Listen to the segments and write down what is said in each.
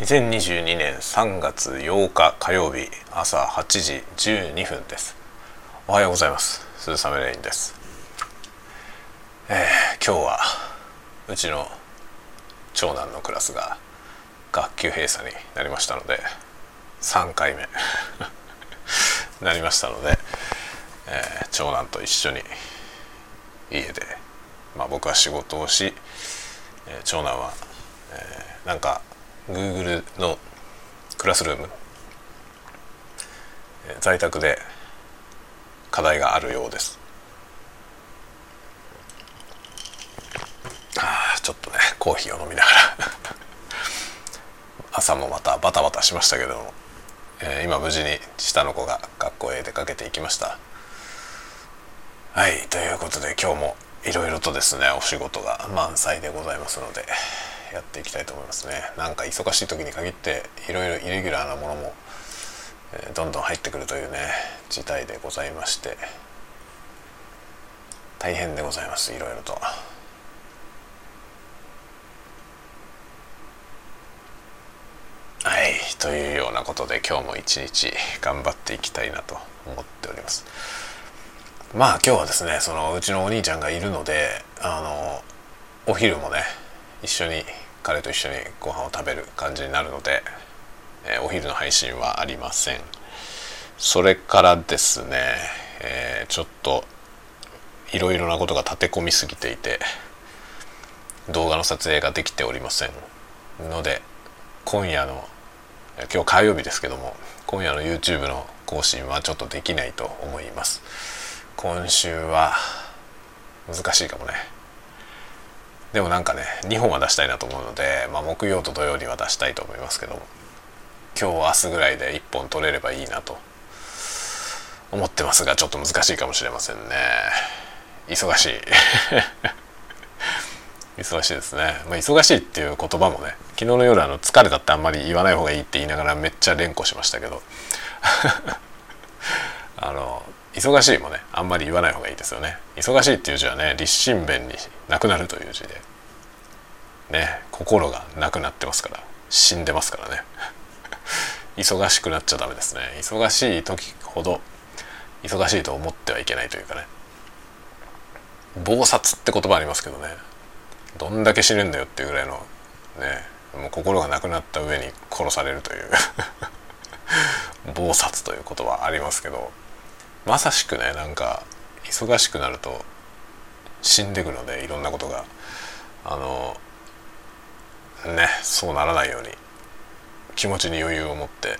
2022年3月8日火曜日朝8時12分です。おはようございます。鈴雨レインです。えー、今日はうちの長男のクラスが学級閉鎖になりましたので3回目なりましたので、えー、長男と一緒に家で、まあ、僕は仕事をし、えー、長男は、えー、なんか Google のクラスルーム。在宅で課題があるようです。あちょっとねコーヒーを飲みながら。朝もまたバタバタしましたけども、えー、今無事に下の子が学校へ出かけていきました。はいということで今日もいろいろとですねお仕事が満載でございますので。やっていきたいと思いますねなんか忙しい時に限っていろいろイレギュラーなものも、どんどん入ってくるというね事態でございまして大変でございますいろいろと。はいというようなことで今日も一日頑張っていきたいなと思っておりますまあ今日はですねそのうちのお兄ちゃんがいるのであのお昼もね一緒に彼と一緒にご飯を食べる感じになるので、えー、お昼の配信はありません。それからですね、えー、ちょっといろいろなことが立て込みすぎていて動画の撮影ができておりませんので今夜の今日火曜日ですけども今夜の YouTube の更新はちょっとできないと思います。今週は難しいかもね。でもなんかね2本は出したいなと思うので、まあ、木曜と土曜には出したいと思いますけども今日明日ぐらいで1本取れればいいなと思ってますがちょっと難しいかもしれませんね。忙しい。忙しいですね、まあ、忙しいっていう言葉もね昨日の夜あの疲れたってあんまり言わない方がいいって言いながらめっちゃ連呼しましたけど。忙しいもねあんまり言わない方がいいですよね。忙しいっていう字はね立身弁になくなるという字で。ね心がなくなってますから。死んでますからね。忙しくなっちゃダメですね。忙しい時ほど忙しいと思ってはいけないというかね。暴殺って言葉ありますけどね。どんだけ死ぬんだよっていうぐらいのねもう心がなくなった上に殺されるという。暴殺という言葉ありますけど。まさしくねなんか忙しくなると死んでくのでいろんなことがあのねそうならないように気持ちに余裕を持って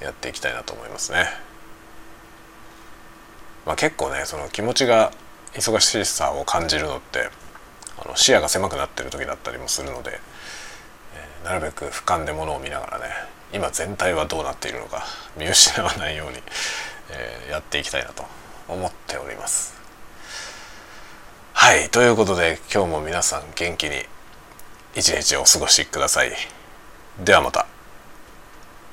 やっていきたいなと思いますね。まあ、結構ねその気持ちが忙しさを感じるのってあの視野が狭くなってる時だったりもするので、えー、なるべく俯瞰でものを見ながらね今全体はどうなっているのか見失わないように、えー、やっていきたいなと思っております。はいということで今日も皆さん元気に一日お過ごしください。ではまた。